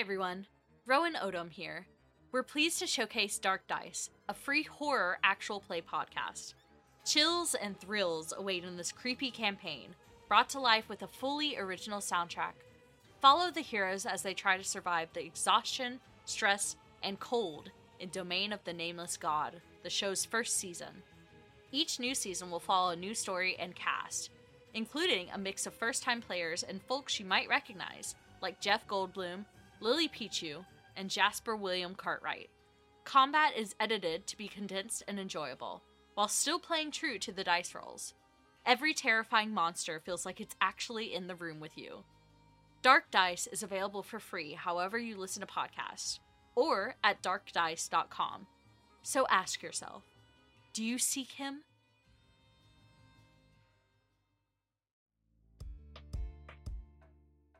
everyone. Rowan Odom here. We're pleased to showcase Dark Dice, a free horror actual play podcast. Chills and thrills await in this creepy campaign, brought to life with a fully original soundtrack. Follow the heroes as they try to survive the exhaustion, stress, and cold in Domain of the Nameless God, the show's first season. Each new season will follow a new story and cast, including a mix of first time players and folks you might recognize, like Jeff Goldblum, Lily Pichu, and Jasper William Cartwright. Combat is edited to be condensed and enjoyable, while still playing true to the dice rolls. Every terrifying monster feels like it's actually in the room with you. Dark Dice is available for free however you listen to podcasts, or at darkdice.com. So ask yourself do you seek him?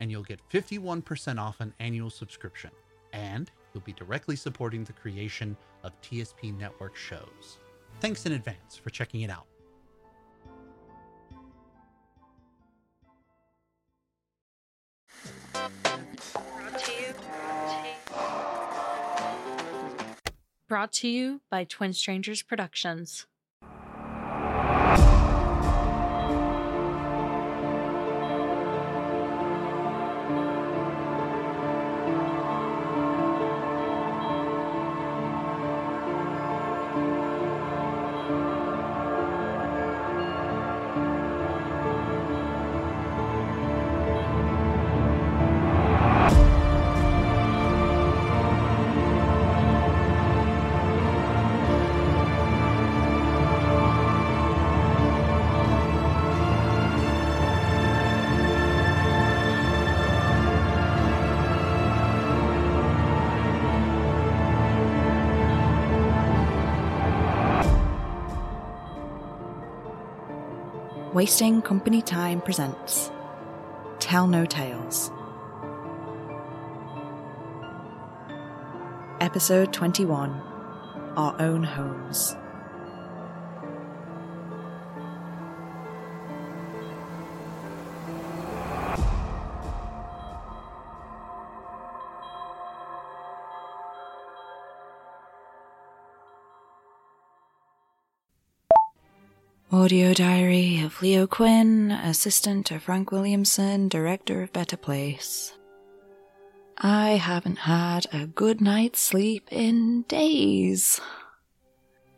and you'll get 51% off an annual subscription. And you'll be directly supporting the creation of TSP Network shows. Thanks in advance for checking it out. Brought to you by Twin Strangers Productions. Wasting Company Time presents Tell No Tales. Episode 21 Our Own Homes. Audio Diary of Leo Quinn, assistant to Frank Williamson, director of Better Place. I haven't had a good night's sleep in days.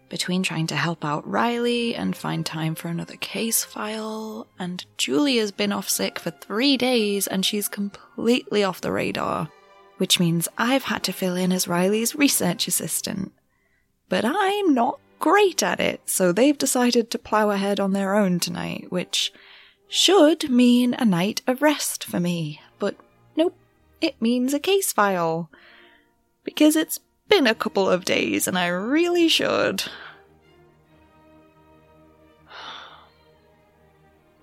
Between trying to help out Riley and find time for another case file, and Julia's been off sick for three days and she's completely off the radar, which means I've had to fill in as Riley's research assistant. But I'm not great at it, so they've decided to plow ahead on their own tonight, which should mean a night of rest for me. But nope, it means a case file. Because it's been a couple of days and I really should.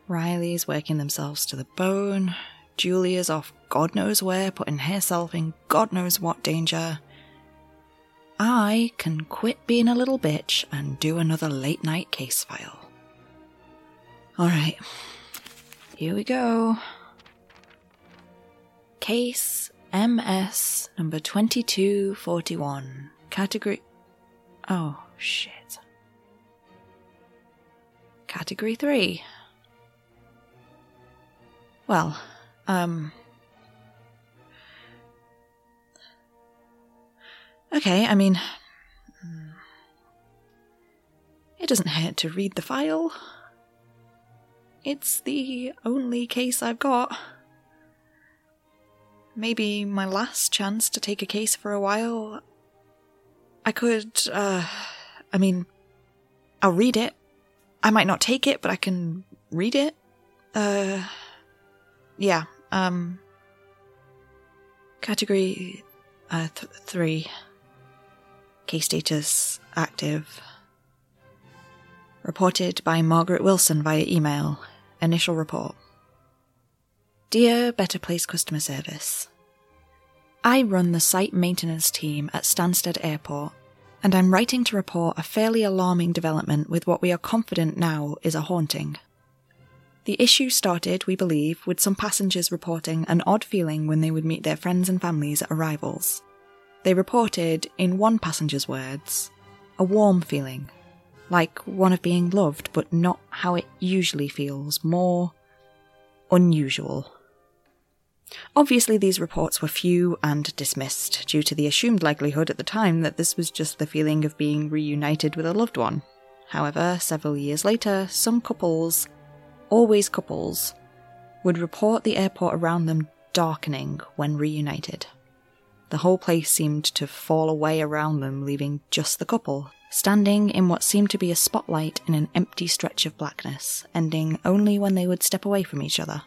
Riley's working themselves to the bone. Julia's off God knows where, putting herself in God knows what danger. I can quit being a little bitch and do another late night case file. Alright, here we go. Case MS number 2241. Category. Oh, shit. Category 3. Well, um. Okay, I mean. It doesn't hurt to read the file. It's the only case I've got. Maybe my last chance to take a case for a while. I could, uh. I mean, I'll read it. I might not take it, but I can read it. Uh. Yeah, um. Category uh, th- 3. Case status active. Reported by Margaret Wilson via email. Initial report. Dear Better Place Customer Service, I run the site maintenance team at Stansted Airport, and I'm writing to report a fairly alarming development with what we are confident now is a haunting. The issue started, we believe, with some passengers reporting an odd feeling when they would meet their friends and families at arrivals. They reported, in one passenger's words, a warm feeling, like one of being loved, but not how it usually feels, more unusual. Obviously, these reports were few and dismissed due to the assumed likelihood at the time that this was just the feeling of being reunited with a loved one. However, several years later, some couples always couples, would report the airport around them darkening when reunited. The whole place seemed to fall away around them, leaving just the couple, standing in what seemed to be a spotlight in an empty stretch of blackness, ending only when they would step away from each other.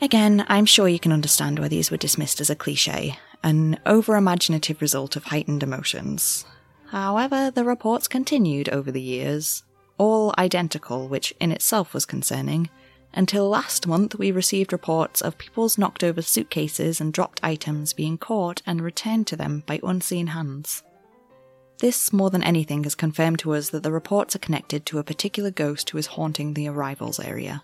Again, I'm sure you can understand why these were dismissed as a cliche, an over imaginative result of heightened emotions. However, the reports continued over the years, all identical, which in itself was concerning, until last month we received reports of people's knocked over suitcases and dropped items being caught and returned to them by unseen hands. This, more than anything, has confirmed to us that the reports are connected to a particular ghost who is haunting the arrivals area.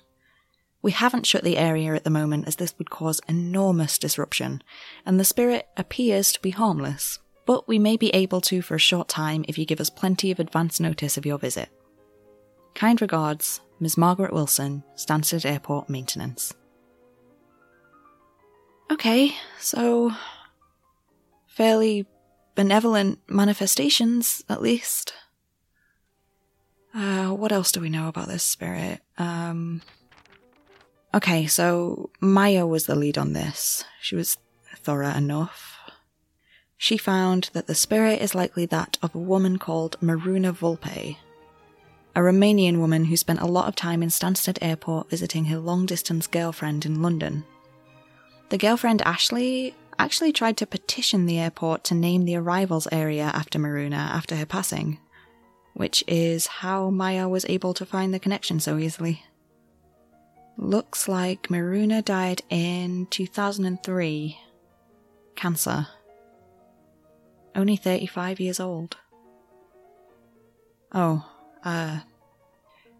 We haven't shut the area at the moment as this would cause enormous disruption, and the spirit appears to be harmless, but we may be able to for a short time if you give us plenty of advance notice of your visit. Kind regards, Ms. Margaret Wilson, Stansted Airport Maintenance. Okay, so. fairly benevolent manifestations, at least. Uh, what else do we know about this spirit? Um. Okay, so Maya was the lead on this. She was thorough enough. She found that the spirit is likely that of a woman called Miruna Vulpe, a Romanian woman who spent a lot of time in Stansted Airport visiting her long distance girlfriend in London. The girlfriend Ashley actually tried to petition the airport to name the arrivals area after Miruna after her passing, which is how Maya was able to find the connection so easily. Looks like Miruna died in 2003. Cancer. Only 35 years old. Oh, uh,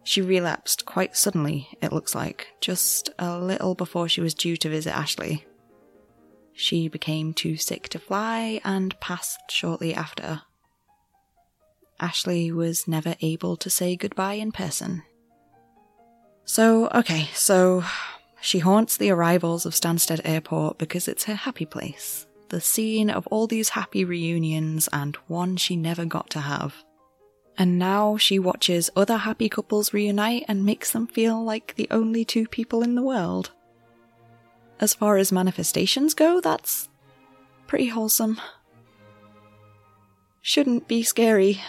she relapsed quite suddenly, it looks like, just a little before she was due to visit Ashley. She became too sick to fly and passed shortly after. Ashley was never able to say goodbye in person. So, okay, so she haunts the arrivals of Stansted Airport because it's her happy place, the scene of all these happy reunions and one she never got to have. And now she watches other happy couples reunite and makes them feel like the only two people in the world. As far as manifestations go, that's pretty wholesome. Shouldn't be scary.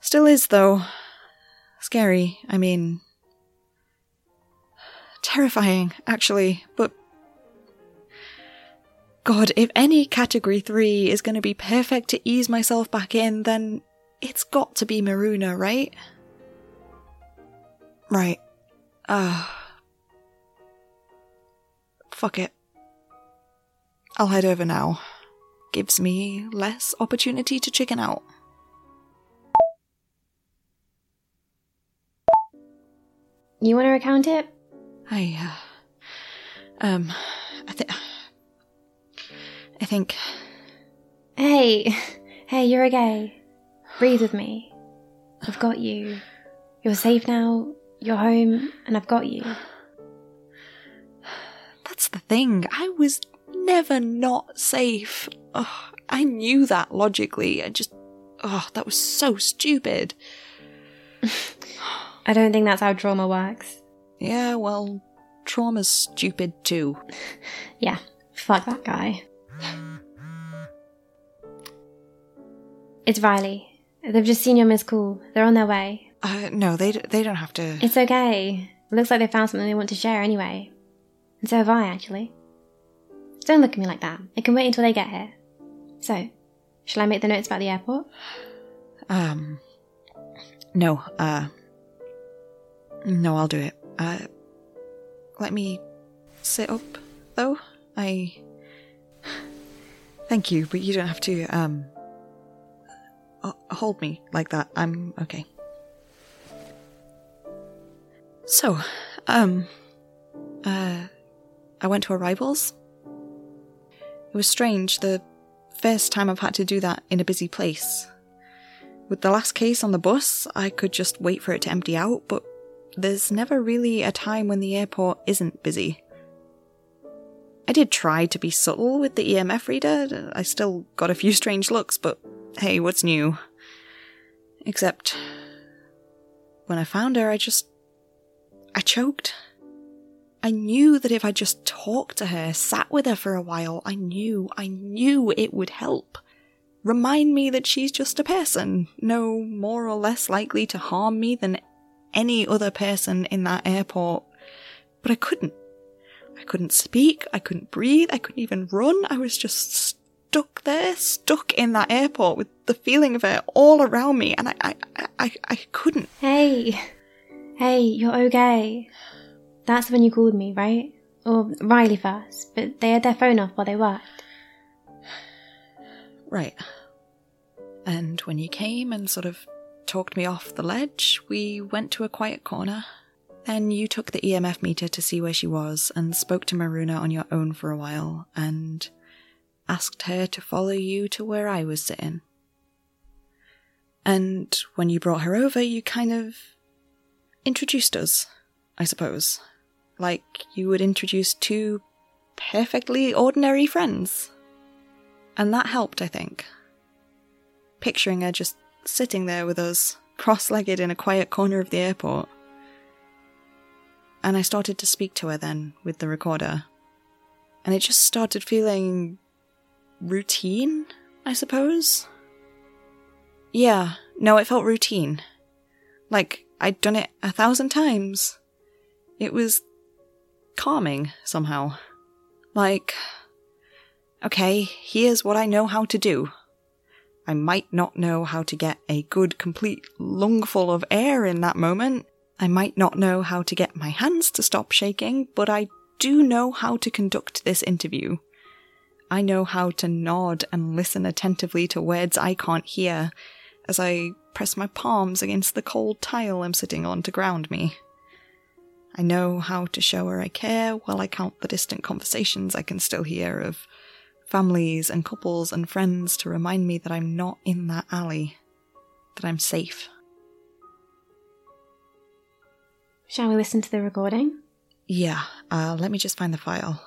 Still is, though. Scary, I mean. Terrifying, actually, but God, if any category 3 is going to be perfect to ease myself back in, then it's got to be Miruna, right? Right. Uh. Fuck it. I'll head over now. Gives me less opportunity to chicken out. You want to recount it? I, uh, um, I think, I think, Hey, hey, you're okay. Breathe with me. I've got you. You're safe now. You're home, and I've got you. that's the thing. I was never not safe. Ugh, I knew that logically. I just, oh, that was so stupid. I don't think that's how trauma works. Yeah, well, trauma's stupid too. Yeah, fuck that guy. It's Riley. They've just seen your missed call. They're on their way. Uh, no, they they don't have to. It's okay. Looks like they found something they want to share anyway. And so have I, actually. Don't look at me like that. It can wait until they get here. So, shall I make the notes about the airport? Um, no, uh, no, I'll do it. Uh, let me sit up, though. I. Thank you, but you don't have to, um, hold me like that. I'm okay. So, um, uh, I went to arrivals. It was strange, the first time I've had to do that in a busy place. With the last case on the bus, I could just wait for it to empty out, but there's never really a time when the airport isn't busy. I did try to be subtle with the EMF reader. I still got a few strange looks, but hey, what's new? Except when I found her, I just. I choked. I knew that if I just talked to her, sat with her for a while, I knew, I knew it would help. Remind me that she's just a person, no more or less likely to harm me than any other person in that airport. But I couldn't. I couldn't speak, I couldn't breathe, I couldn't even run. I was just stuck there, stuck in that airport with the feeling of her all around me, and I, I, I, I couldn't. Hey, hey, you're okay. That's when you called me, right? Or Riley first, but they had their phone off while they worked. Right. And when you came and sort of talked me off the ledge, we went to a quiet corner. Then you took the EMF meter to see where she was and spoke to Miruna on your own for a while and asked her to follow you to where I was sitting. And when you brought her over, you kind of introduced us, I suppose. Like you would introduce two perfectly ordinary friends. And that helped, I think. Picturing her just sitting there with us, cross legged in a quiet corner of the airport. And I started to speak to her then with the recorder. And it just started feeling routine, I suppose. Yeah, no, it felt routine. Like I'd done it a thousand times. It was calming somehow. Like, okay, here's what I know how to do. I might not know how to get a good, complete lungful of air in that moment. I might not know how to get my hands to stop shaking, but I do know how to conduct this interview. I know how to nod and listen attentively to words I can't hear as I press my palms against the cold tile I'm sitting on to ground me. I know how to show her I care while I count the distant conversations I can still hear of families and couples and friends to remind me that I'm not in that alley, that I'm safe. Shall we listen to the recording? Yeah, uh, let me just find the file.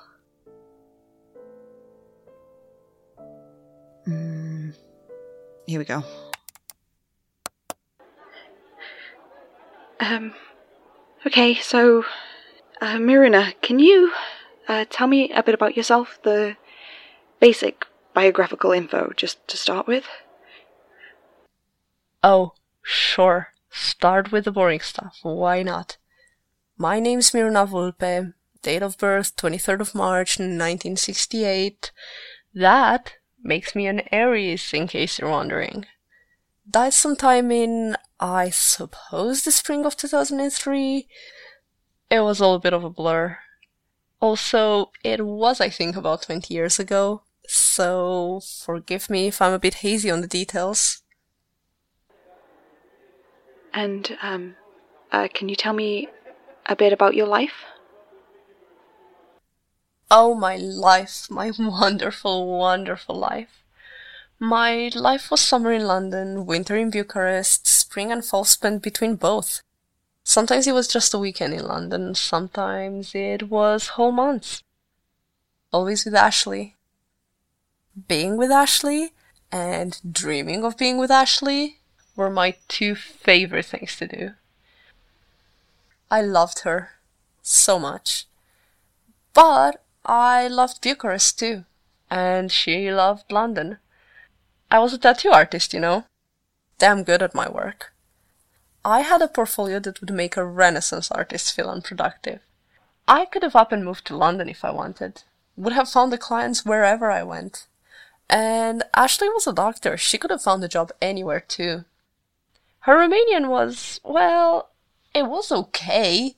Mm, here we go. Um, okay, so, uh, Miruna, can you uh, tell me a bit about yourself? The basic biographical info, just to start with? Oh, sure. Start with the boring stuff. Why not? My name's Miruna Vulpe. Date of birth 23rd of March 1968. That makes me an Aries, in case you're wondering. Died sometime in I suppose the spring of 2003. It was all a bit of a blur. Also, it was, I think, about 20 years ago, so forgive me if I'm a bit hazy on the details. And, um, uh, can you tell me a bit about your life? Oh, my life, my wonderful, wonderful life. My life was summer in London, winter in Bucharest, spring and fall spent between both. Sometimes it was just a weekend in London, sometimes it was whole months. Always with Ashley. Being with Ashley and dreaming of being with Ashley were my two favorite things to do. I loved her so much. But I loved Bucharest too, and she loved London. I was a tattoo artist, you know. Damn good at my work. I had a portfolio that would make a Renaissance artist feel unproductive. I could have up and moved to London if I wanted. Would have found the clients wherever I went. And Ashley was a doctor. She could have found a job anywhere too. Her Romanian was, well, it was okay.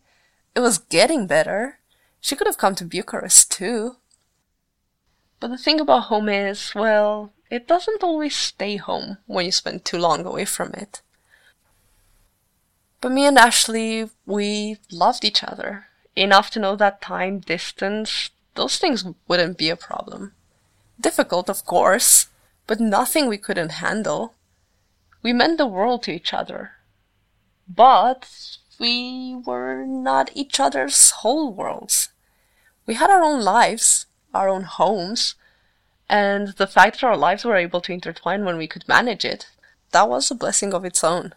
It was getting better. She could have come to Bucharest too. But the thing about home is, well, it doesn't always stay home when you spend too long away from it. But me and Ashley, we loved each other enough to know that time, distance, those things wouldn't be a problem. Difficult, of course, but nothing we couldn't handle. We meant the world to each other. But we were not each other's whole worlds. We had our own lives, our own homes, and the fact that our lives were able to intertwine when we could manage it, that was a blessing of its own.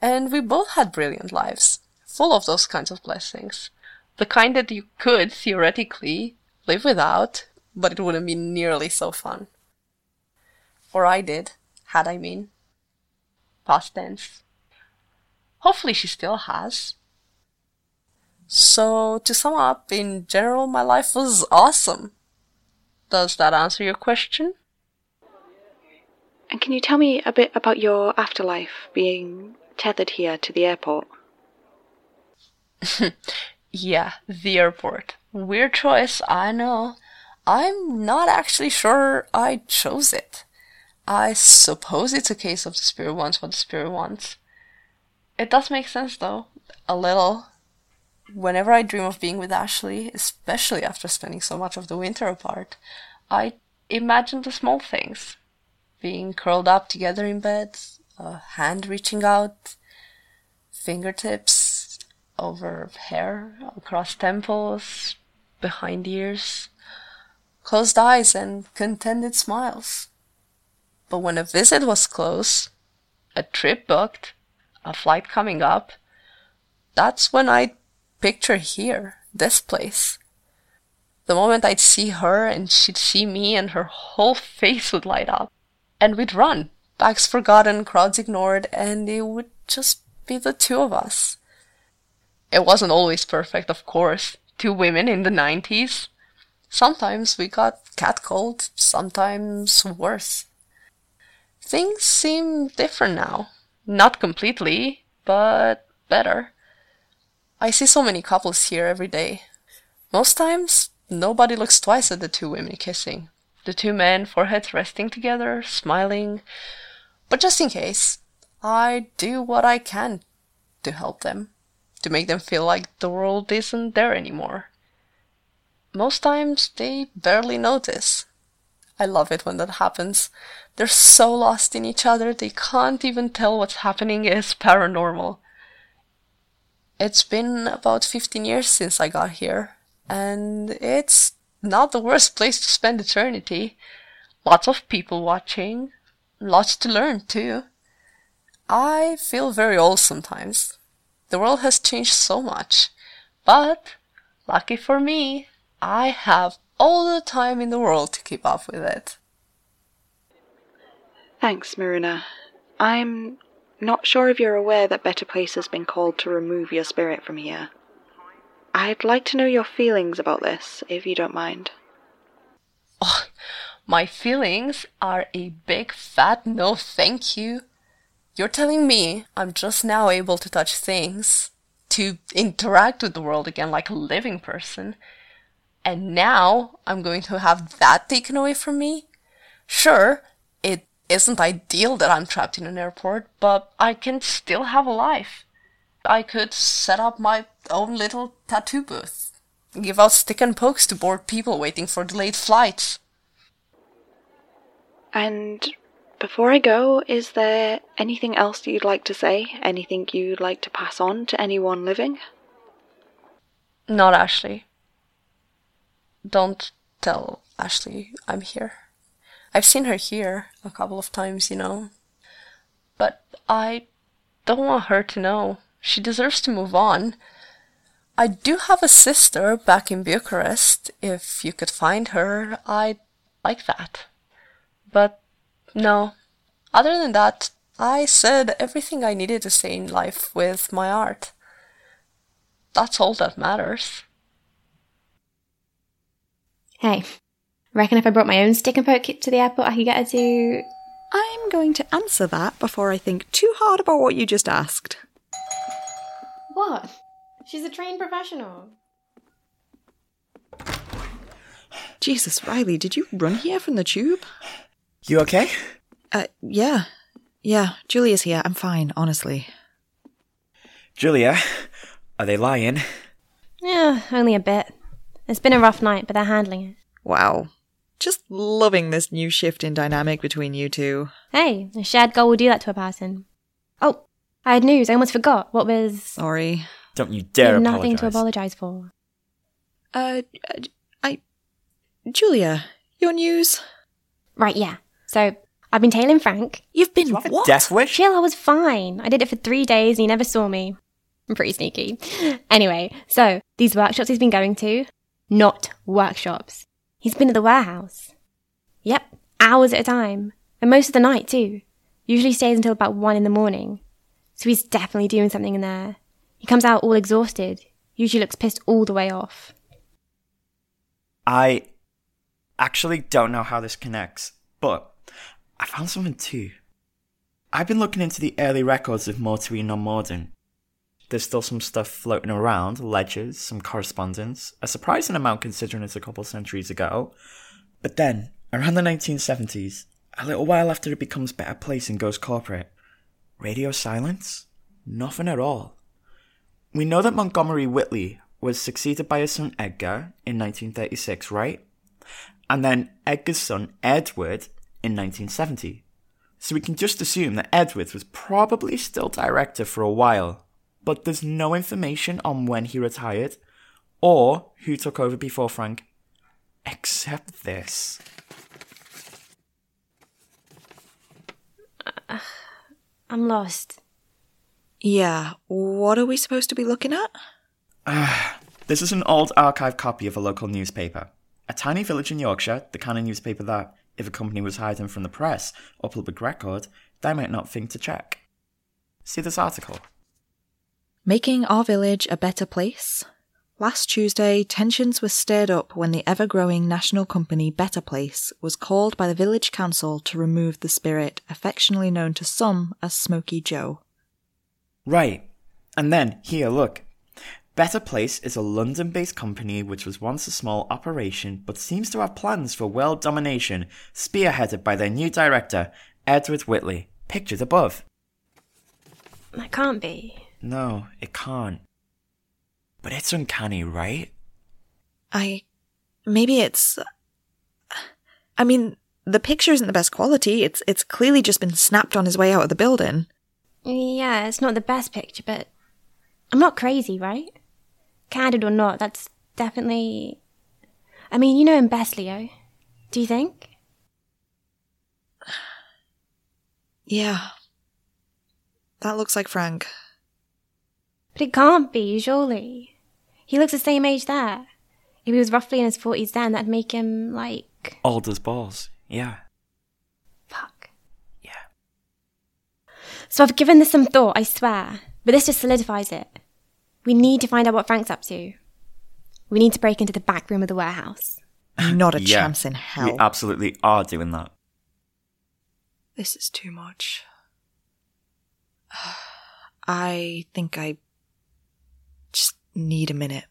And we both had brilliant lives, full of those kinds of blessings. The kind that you could, theoretically, live without, but it wouldn't be nearly so fun. Or I did, had I mean. Past tense. Hopefully she still has. So, to sum up, in general, my life was awesome. Does that answer your question? And can you tell me a bit about your afterlife being tethered here to the airport? yeah, the airport. Weird choice, I know. I'm not actually sure I chose it. I suppose it's a case of the spirit wants what the spirit wants. It does make sense though, a little. Whenever I dream of being with Ashley, especially after spending so much of the winter apart, I imagine the small things. Being curled up together in bed, a hand reaching out, fingertips over hair, across temples, behind ears, closed eyes and contented smiles. But when a visit was close, a trip booked, a flight coming up, that's when I picture here, this place. The moment I'd see her and she'd see me and her whole face would light up. And we'd run, bags forgotten, crowds ignored, and it would just be the two of us. It wasn't always perfect, of course. Two women in the 90s. Sometimes we got catcalled, sometimes worse. Things seem different now. Not completely, but better. I see so many couples here every day. Most times, nobody looks twice at the two women kissing. The two men, foreheads resting together, smiling. But just in case, I do what I can to help them, to make them feel like the world isn't there anymore. Most times, they barely notice. I love it when that happens. They're so lost in each other, they can't even tell what's happening is paranormal. It's been about 15 years since I got here, and it's not the worst place to spend eternity. Lots of people watching, lots to learn too. I feel very old sometimes. The world has changed so much, but lucky for me, I have all the time in the world to keep up with it. Thanks, Miruna. I'm not sure if you're aware that Better Place has been called to remove your spirit from here. I'd like to know your feelings about this, if you don't mind. Oh, my feelings are a big fat no thank you. You're telling me I'm just now able to touch things, to interact with the world again like a living person, and now I'm going to have that taken away from me? Sure, it isn't ideal that I'm trapped in an airport, but I can still have a life. I could set up my own little tattoo booth, give out stick and pokes to bored people waiting for delayed flights. And before I go, is there anything else you'd like to say? Anything you'd like to pass on to anyone living? Not Ashley. Don't tell Ashley I'm here. I've seen her here a couple of times, you know. But I don't want her to know. She deserves to move on. I do have a sister back in Bucharest. If you could find her, I'd like that. But no. Other than that, I said everything I needed to say in life with my art. That's all that matters. Hey, reckon if I brought my own stick and poke kit to the airport, I could get her to. I'm going to answer that before I think too hard about what you just asked. What? She's a trained professional. Jesus, Riley, did you run here from the tube? You okay? Uh, yeah. Yeah, Julia's here. I'm fine, honestly. Julia, are they lying? Yeah, only a bit. It's been a rough night, but they're handling it. Wow. Just loving this new shift in dynamic between you two. Hey, a shared goal will do that to a person. Oh, I had news. I almost forgot. What was. Sorry. Don't you You dare have nothing to apologize. apologize for. Uh, I. Julia, your news? Right, yeah. So, I've been tailing Frank. You've been Do you a what? death wish? Chill, I was fine. I did it for three days and he never saw me. I'm pretty sneaky. Anyway, so these workshops he's been going to, not workshops. He's been at the warehouse. Yep, hours at a time. And most of the night too. Usually stays until about one in the morning. So he's definitely doing something in there. He comes out all exhausted. Usually looks pissed all the way off. I actually don't know how this connects, but I found something too. I've been looking into the early records of Mortuary non modern. There's still some stuff floating around, ledgers, some correspondence, a surprising amount considering it's a couple centuries ago. But then, around the 1970s, a little while after it becomes Better Place and goes corporate, radio silence? Nothing at all. We know that Montgomery Whitley was succeeded by his son Edgar in 1936, right? And then Edgar's son Edward in 1970. So we can just assume that Edward was probably still director for a while, but there's no information on when he retired or who took over before Frank, except this. Uh, I'm lost. Yeah, what are we supposed to be looking at? This is an old archive copy of a local newspaper. A tiny village in Yorkshire, the kind of newspaper that, if a company was hiding from the press or public record, they might not think to check. See this article. Making our village a better place? Last Tuesday, tensions were stirred up when the ever growing national company Better Place was called by the village council to remove the spirit affectionately known to some as Smoky Joe. Right. And then, here, look. Better Place is a London based company which was once a small operation but seems to have plans for world domination, spearheaded by their new director, Edward Whitley, pictured above. That can't be. No, it can't. But it's uncanny, right? I. Maybe it's. I mean, the picture isn't the best quality. It's it's clearly just been snapped on his way out of the building. Yeah, it's not the best picture, but I'm not crazy, right? Candid or not, that's definitely. I mean, you know him best, Leo. Do you think? Yeah. That looks like Frank. But it can't be, surely. He looks the same age there. If he was roughly in his 40s then, that'd make him like. Old as balls, yeah. Fuck. Yeah. So I've given this some thought, I swear. But this just solidifies it. We need to find out what Frank's up to. We need to break into the back room of the warehouse. Not a Yeah, chance in hell. We absolutely are doing that. this is too much. I think I just need a minute.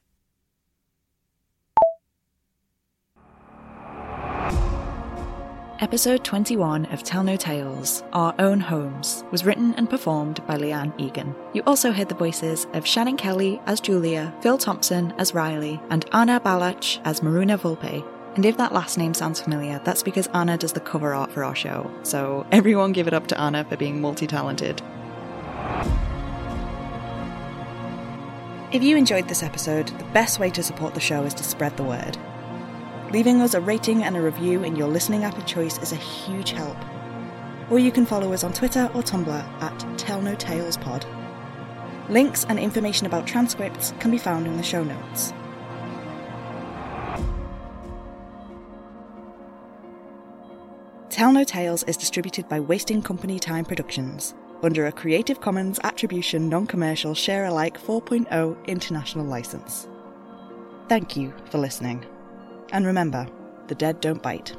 Episode 21 of Tell No Tales, Our Own Homes, was written and performed by Leanne Egan. You also heard the voices of Shannon Kelly as Julia, Phil Thompson as Riley, and Ana Balaci as Miruna Vulpe. And if that last name sounds familiar, that's because Ana does the cover art for our show. So everyone give it up to Anna for being multi talented. If you enjoyed this episode, the best way to support the show is to spread the word. Leaving us a rating and a review in your listening app of choice is a huge help. Or you can follow us on Twitter or Tumblr at Tell No Tales Pod. Links and information about transcripts can be found in the show notes. Tell No Tales is distributed by Wasting Company Time Productions under a Creative Commons Attribution Non Commercial Share Alike 4.0 international license. Thank you for listening. And remember, the dead don't bite.